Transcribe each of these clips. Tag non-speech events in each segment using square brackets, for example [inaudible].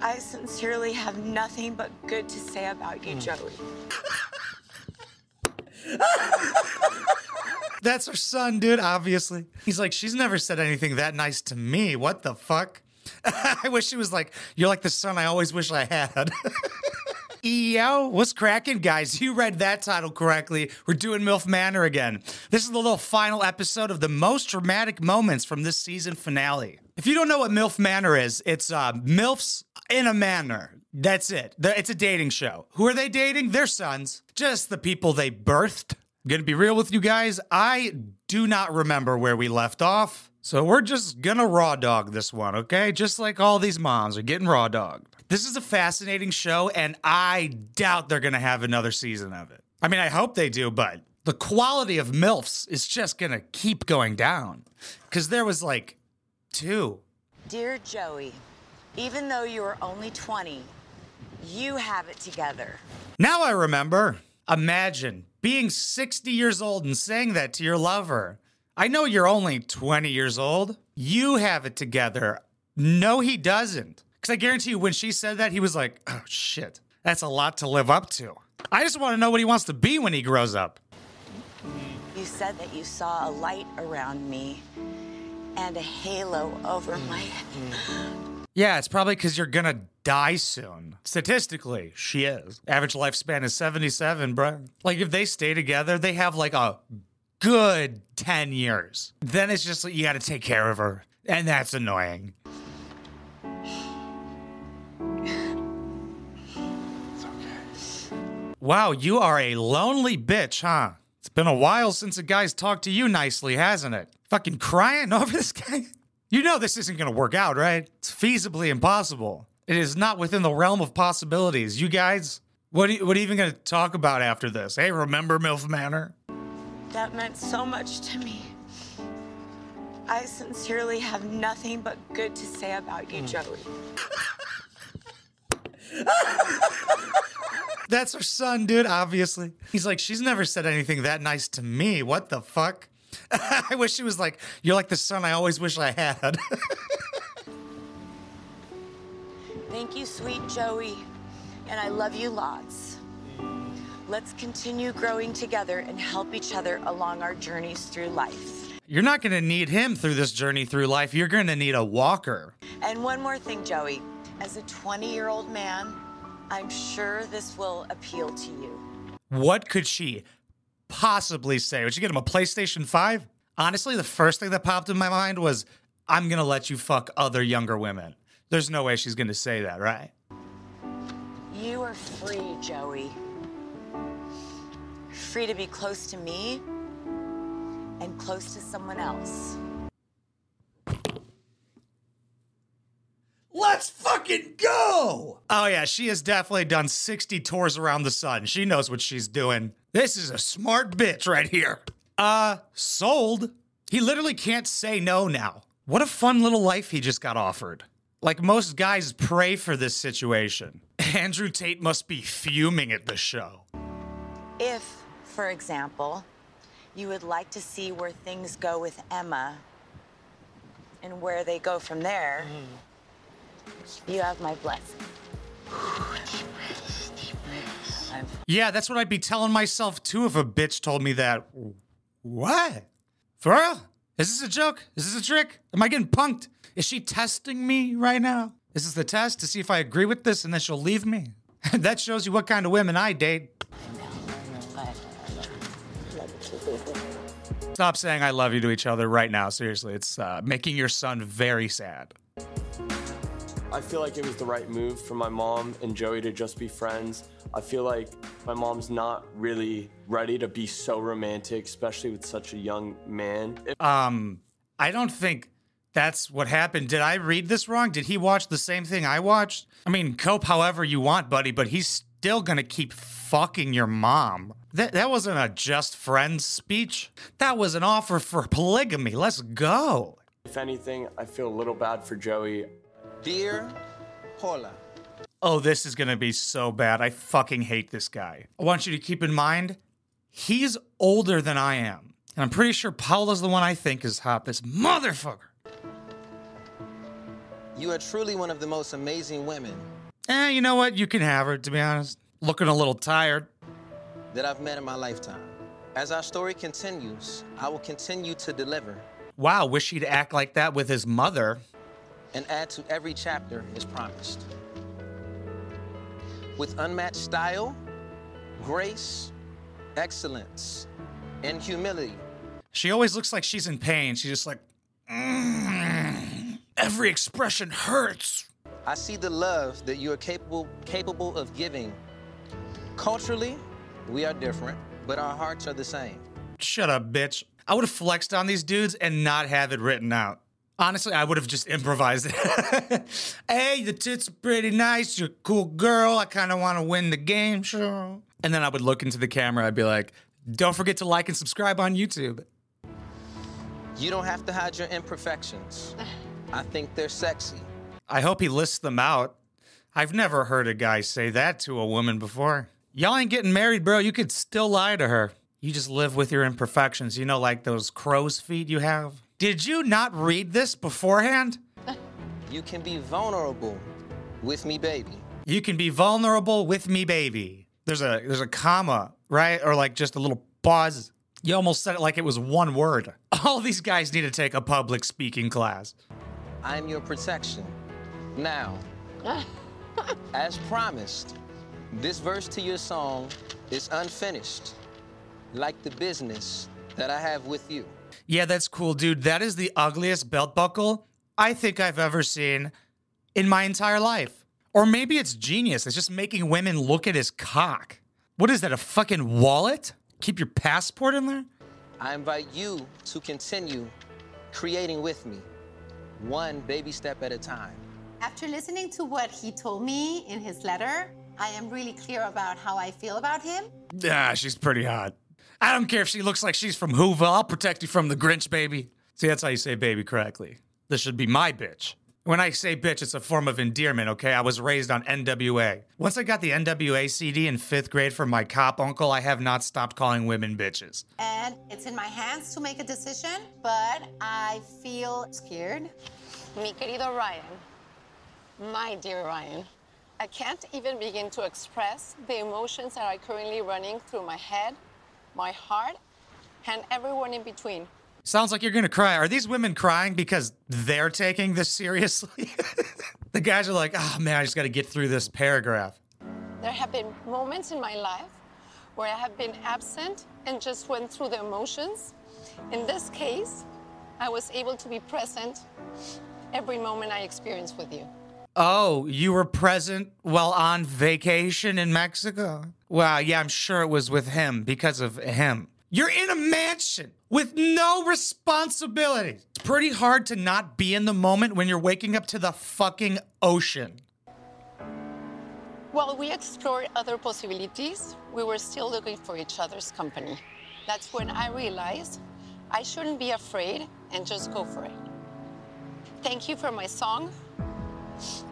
I sincerely have nothing but good to say about Hmm. you, Joey. [laughs] That's her son, dude, obviously. He's like, she's never said anything that nice to me. What the fuck? [laughs] I wish she was like, you're like the son I always wish I had. [laughs] Yo, what's cracking, guys? You read that title correctly. We're doing MILF Manor again. This is the little final episode of the most dramatic moments from this season finale. If you don't know what MILF Manor is, it's uh, MILFs in a manor. That's it. It's a dating show. Who are they dating? Their sons. Just the people they birthed. I'm Gonna be real with you guys. I do not remember where we left off. So we're just gonna raw dog this one, okay? Just like all these moms are getting raw dogged. This is a fascinating show, and I doubt they're gonna have another season of it. I mean, I hope they do, but the quality of MILFs is just gonna keep going down. Cause there was like two. Dear Joey, even though you are only 20, you have it together. Now I remember. Imagine being 60 years old and saying that to your lover. I know you're only 20 years old. You have it together. No, he doesn't. Because I guarantee you, when she said that, he was like, oh shit, that's a lot to live up to. I just want to know what he wants to be when he grows up. You said that you saw a light around me and a halo over my head. Yeah, it's probably because you're gonna die soon. Statistically, she is. Average lifespan is 77, bro. Like, if they stay together, they have like a good 10 years. Then it's just like you gotta take care of her. And that's annoying. Wow, you are a lonely bitch, huh? Been a while since a guy's talked to you nicely, hasn't it? Fucking crying [laughs] over this guy? You know this isn't gonna work out, right? It's feasibly impossible. It is not within the realm of possibilities. You guys, what are you, what are you even gonna talk about after this? Hey, remember MILF Manor? That meant so much to me. I sincerely have nothing but good to say about you, hmm. Joey. [laughs] That's her son, dude, obviously. He's like, she's never said anything that nice to me. What the fuck? [laughs] I wish she was like, you're like the son I always wish I had. [laughs] Thank you, sweet Joey. And I love you lots. Let's continue growing together and help each other along our journeys through life. you're not gonna need him through this journey through life. You're gonna need a walker. And one more thing, Joey. As a 20 year old man, I'm sure this will appeal to you. What could she possibly say? Would she get him a PlayStation 5? Honestly, the first thing that popped in my mind was, I'm gonna let you fuck other younger women. There's no way she's gonna say that, right? You are free, Joey. Free to be close to me and close to someone else. Let's fucking go! Oh, yeah, she has definitely done 60 tours around the sun. She knows what she's doing. This is a smart bitch right here. Uh, sold. He literally can't say no now. What a fun little life he just got offered. Like most guys pray for this situation. [laughs] Andrew Tate must be fuming at the show. If, for example, you would like to see where things go with Emma and where they go from there, you have my blessing. Yeah, that's what I'd be telling myself too if a bitch told me that. What? For real? Is this a joke? Is this a trick? Am I getting punked? Is she testing me right now? Is this the test to see if I agree with this and then she'll leave me? [laughs] that shows you what kind of women I date. Stop saying I love you to each other right now. Seriously, it's uh, making your son very sad. I feel like it was the right move for my mom and Joey to just be friends. I feel like my mom's not really ready to be so romantic, especially with such a young man. Um, I don't think that's what happened. Did I read this wrong? Did he watch the same thing I watched? I mean, cope however you want, buddy, but he's still gonna keep fucking your mom. That that wasn't a just friends speech. That was an offer for polygamy. Let's go. if anything, I feel a little bad for Joey. Dear Paula, Oh, this is gonna be so bad. I fucking hate this guy. I want you to keep in mind, he's older than I am. And I'm pretty sure Paula's the one I think is hot. This motherfucker. You are truly one of the most amazing women Eh, you know what? You can have her, to be honest. Looking a little tired. that I've met in my lifetime. As our story continues, I will continue to deliver Wow, wish he'd act like that with his mother. And add to every chapter as promised. With unmatched style, grace, excellence, and humility, She always looks like she's in pain. She's just like, "Mm, every expression hurts. I see the love that you are capable capable of giving. Culturally, we are different, but our hearts are the same. Shut up, bitch. I would have flexed on these dudes and not have it written out. Honestly, I would have just improvised it. [laughs] hey, the tits are pretty nice. You're a cool girl. I kind of want to win the game, sure. And then I would look into the camera. I'd be like, don't forget to like and subscribe on YouTube. You don't have to hide your imperfections. I think they're sexy. I hope he lists them out. I've never heard a guy say that to a woman before. Y'all ain't getting married, bro. You could still lie to her. You just live with your imperfections. You know, like those crow's feet you have. Did you not read this beforehand? You can be vulnerable with me, baby. You can be vulnerable with me, baby. There's a there's a comma, right? Or like just a little pause. You almost said it like it was one word. [laughs] All these guys need to take a public speaking class. I am your protection. Now, [laughs] as promised, this verse to your song is unfinished, like the business that I have with you. Yeah, that's cool, dude. That is the ugliest belt buckle I think I've ever seen in my entire life. Or maybe it's genius. It's just making women look at his cock. What is that, a fucking wallet? Keep your passport in there? I invite you to continue creating with me, one baby step at a time. After listening to what he told me in his letter, I am really clear about how I feel about him. Ah, she's pretty hot. I don't care if she looks like she's from Whoville. I'll protect you from the Grinch, baby. See, that's how you say baby correctly. This should be my bitch. When I say bitch, it's a form of endearment, okay? I was raised on NWA. Once I got the NWA CD in fifth grade from my cop uncle, I have not stopped calling women bitches. And it's in my hands to make a decision, but I feel scared. Mi querido Ryan, my dear Ryan, I can't even begin to express the emotions that are currently running through my head, my heart, and everyone in between. Sounds like you're gonna cry. Are these women crying because they're taking this seriously? [laughs] the guys are like, oh man, I just gotta get through this paragraph. There have been moments in my life where I have been absent and just went through the emotions. In this case, I was able to be present every moment I experienced with you. Oh, you were present while on vacation in Mexico? Wow, yeah, I'm sure it was with him because of him. You're in a mansion with no responsibilities. It's pretty hard to not be in the moment when you're waking up to the fucking ocean. While we explored other possibilities, we were still looking for each other's company. That's when I realized I shouldn't be afraid and just go for it. Thank you for my song,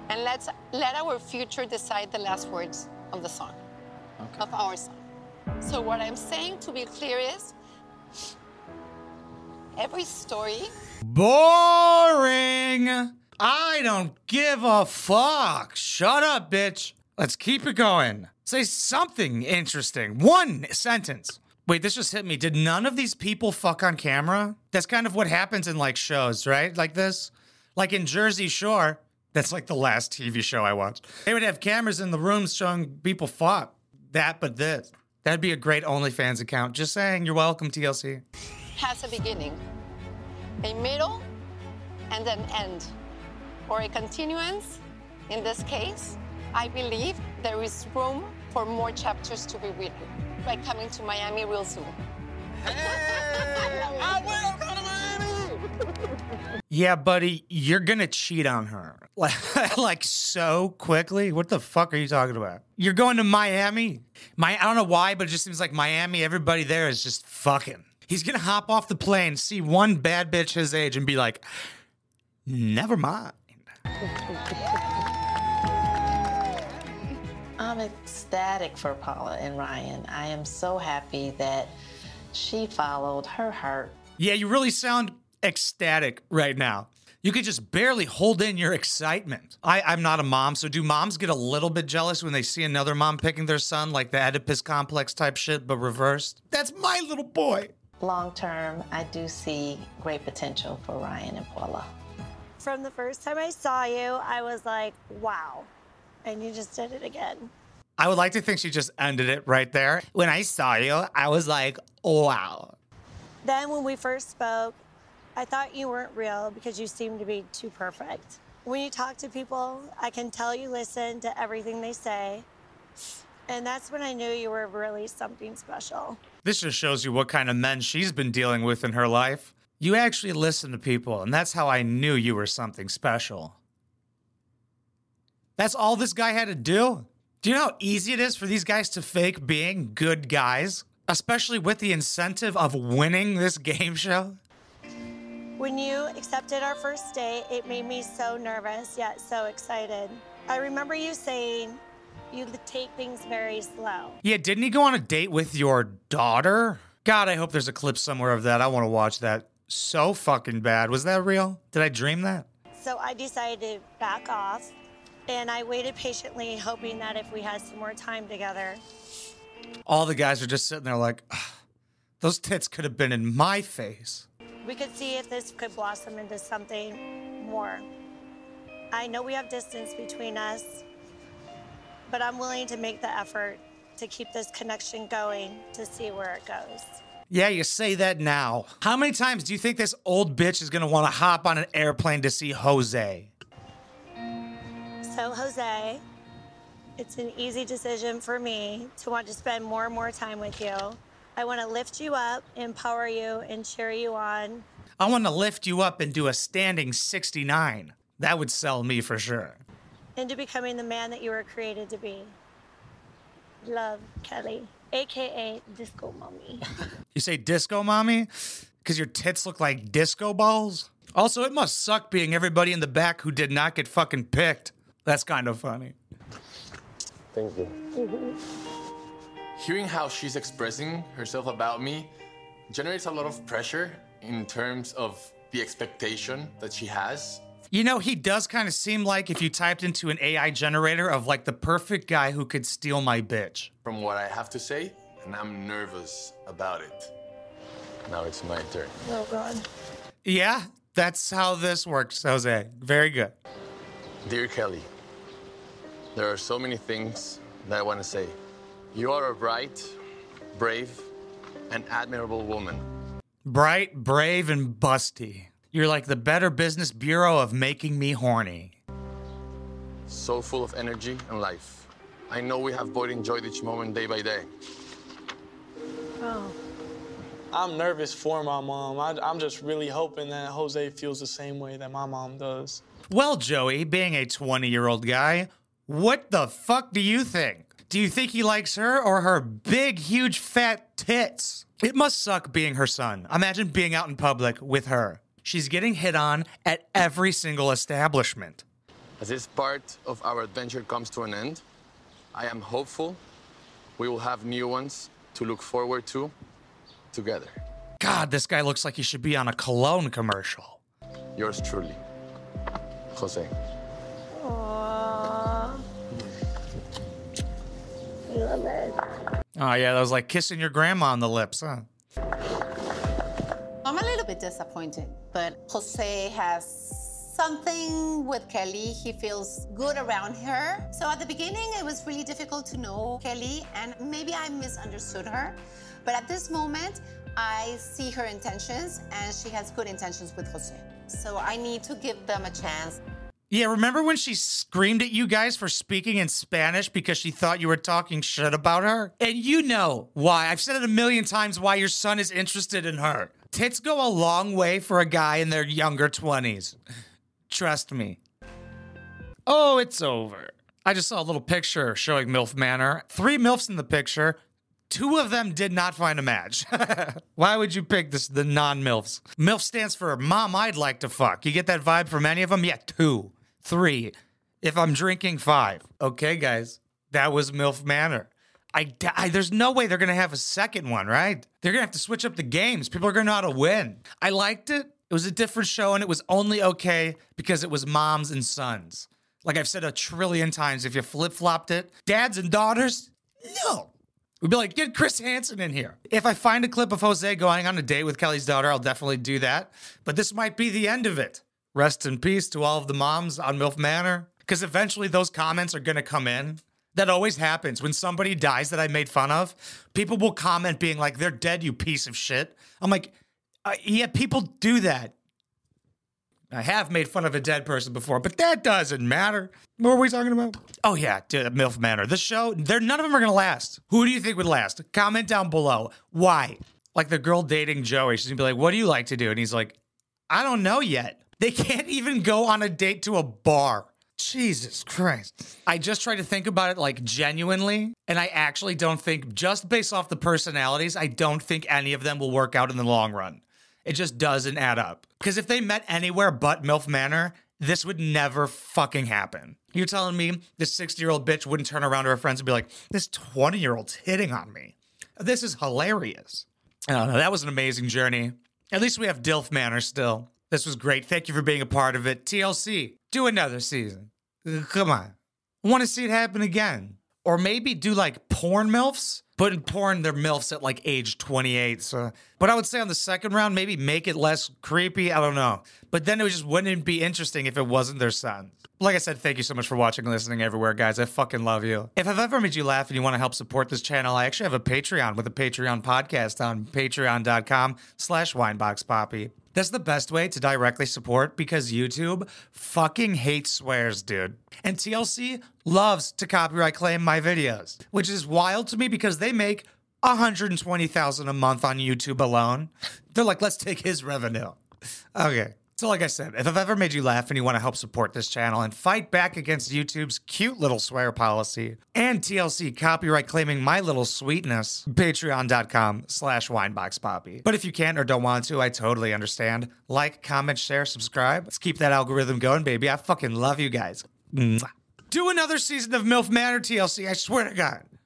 and let's let our future decide the last words of the song, of our song. So what I'm saying to be clear is, every story Boring. I don't give a fuck. Shut up, bitch. Let's keep it going. Say something interesting. One sentence. Wait, this just hit me. Did none of these people fuck on camera? That's kind of what happens in like shows, right? Like this. Like in Jersey Shore. That's like the last TV show I watched. They would have cameras in the rooms showing people fuck. That, but this. That'd be a great OnlyFans account. Just saying, you're welcome, TLC. has a beginning, a middle, and an end, or a continuance. In this case, I believe there is room for more chapters to be written by coming to Miami real soon. Yeah, buddy, you're gonna cheat on her. Like, [laughs] like so quickly? What the fuck are you talking about? You're going to Miami? My I don't know why, but it just seems like Miami, everybody there is just fucking. He's gonna hop off the plane, see one bad bitch his age, and be like, never mind. I'm ecstatic for Paula and Ryan. I am so happy that she followed her heart. Yeah, you really sound ecstatic right now. You could just barely hold in your excitement. I, I'm not a mom, so do moms get a little bit jealous when they see another mom picking their son, like the Oedipus complex type shit, but reversed? That's my little boy. Long term, I do see great potential for Ryan and Paula. From the first time I saw you, I was like, wow. And you just did it again. I would like to think she just ended it right there. When I saw you, I was like, wow. Then when we first spoke, I thought you weren't real because you seemed to be too perfect. When you talk to people, I can tell you listen to everything they say. And that's when I knew you were really something special. This just shows you what kind of men she's been dealing with in her life. You actually listen to people, and that's how I knew you were something special. That's all this guy had to do? Do you know how easy it is for these guys to fake being good guys? Especially with the incentive of winning this [laughs] game show? When you accepted our first date, it made me so nervous yet so excited. I remember you saying you take things very slow. Yeah, didn't he go on a date with your daughter? God, I hope there's a clip somewhere of that. I want to watch that so fucking bad. Was that real? Did I dream that? So I decided to back off and I waited patiently, hoping that if we had some more time together, All the guys are just sitting there like, those tits could have been in my face. We could see if this could blossom into something more. I know we have distance between us, but I'm willing to make the effort to keep this connection going to see where it goes. Yeah, you say that now. How many times do you think this old bitch is gonna wanna hop on an airplane to see Jose? So, Jose, it's an easy decision for me to want to spend more and more time with you. I want to lift you up, empower you, and cheer you on. I wanna lift you up and do a standing 69. That would sell me for sure. into becoming the man that you were created to be. Love, Kelly, aka Disco Mommy. You say disco mommy? Because your tits look like disco balls? Also, it must suck being everybody in the back who did not get fucking picked. That's kind of funny. Thank you. [laughs] Hearing how she's expressing herself about me generates a lot of pressure in terms of the expectation that she has. You know, he does kind of seem like if you typed into an AI generator of like the perfect guy who could steal my bitch. From what I have to say, and I'm nervous about it. Now it's my turn. oh, God. Yeah, that's how this works, Jose. Very good. Dear Kelly, there are so many things that I want to say. You are a bright, brave, and admirable woman. Bright, brave, and busty. You're like the Better Business Bureau of making me horny. So full of energy and life. I know we have both enjoyed each moment day by day. Oh. I'm nervous for my mom. I, I'm just really hoping that Jose feels the same way that my mom does. Well, Joey, being a 20 year old guy, what the fuck do you think? Do you think he likes her or her big, huge, fat tits? It must suck being her son. Imagine being out in public with her. She's getting hit on at every single establishment. As this part of our adventure comes to an end, I am hopeful we will have new ones to look forward to together. God, this guy looks like he should be on a cologne commercial. Yours truly, Jose. Oh, yeah, that was like kissing your grandma on the lips, huh? I'm a little bit disappointed, but Jose has something with Kelly. He feels good around her. So at the beginning, it was really difficult to know Kelly, and maybe I misunderstood her. But at this moment, I see her intentions, and she has good intentions with Jose. So I need to give them a chance. Yeah, remember when she screamed at you guys for speaking in Spanish because she thought you were talking shit about her? And you know why. I've said it a million times why your son is interested in her. Tits go a long way for a guy in their younger 20s. Trust me. Oh, it's over. I just saw a little picture showing MILF Manor. Three MILFs in the picture. Two of them did not find a match. [laughs] Why would you pick this the non-MILFs? MILF stands for Mom I'd like to fuck. You get that vibe from any of them? Yeah, two, three. If I'm drinking, five. Okay, guys. That was MILF Manor. I there's no way they're gonna have a second one, right? They're gonna have to switch up the games. People are gonna know how to win. I liked it. It was a different show and it was only okay because it was moms and sons. Like I've said a trillion times, if you flip flopped it, dads and daughters, no. We'd be like, get Chris Hansen in here. If I find a clip of Jose going on a date with Kelly's daughter, I'll definitely do that. But this might be the end of it. Rest in peace to all of the moms on MILF Manor. Because eventually those comments are going to come in. That always happens. When somebody dies that I made fun of, people will comment being like, they're dead, you piece of shit. I'm like, uh, yeah, people do that. I have made fun of a dead person before, but that doesn't matter. What are we talking about? Oh yeah, dude, MILF Manor. The show, they're none of them are gonna last. Who do you think would last? Comment down below. Why? Like the girl dating Joey, she's gonna be like, "What do you like to do?" And he's like, "I don't know yet." They can't even go on a date to a bar. Jesus Christ. I just try to think about it like genuinely, and I actually don't think, just based off the personalities, I don't think any of them will work out in the long run. It just doesn't add up. Because if they met anywhere but MILF Manor, this would never fucking happen. You're telling me this 60 year old bitch wouldn't turn around to her friends and be like, this 20 year old's hitting on me. This is hilarious. I don't know. That was an amazing journey. At least we have DILF Manor still. This was great. Thank you for being a part of it. TLC, do another season. Come on. Want to see it happen again. Or maybe do like porn MILFs, but in porn, they're MILFs at like age 28. So, but I would say on the second round, maybe make it less creepy. I don't know. But then it just wouldn't be interesting if it wasn't their son. Like I said, thank you so much for watching and listening everywhere, guys. I fucking love you. If I've ever made you laugh and you want to help support this channel, I actually have a Patreon with a Patreon podcast on patreon.com slash wineboxpapi. That's the best way to directly support because YouTube fucking hates swears, dude. And TLC loves to copyright claim my videos, which is wild to me because they make 120,000 a month on YouTube alone. They're like, let's take his revenue. Okay. So, like I said, if I've ever made you laugh and you want to help support this channel and fight back against YouTube's cute little swear policy and TLC copyright claiming my little sweetness, patreon.com slash wineboxpapi. But if you can't or don't want to, I totally understand. Like, comment, share, subscribe. Let's keep that algorithm going, baby. I fucking love you guys. Mwah. Do another season of MILF Manor TLC, I swear to God.